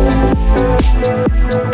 Música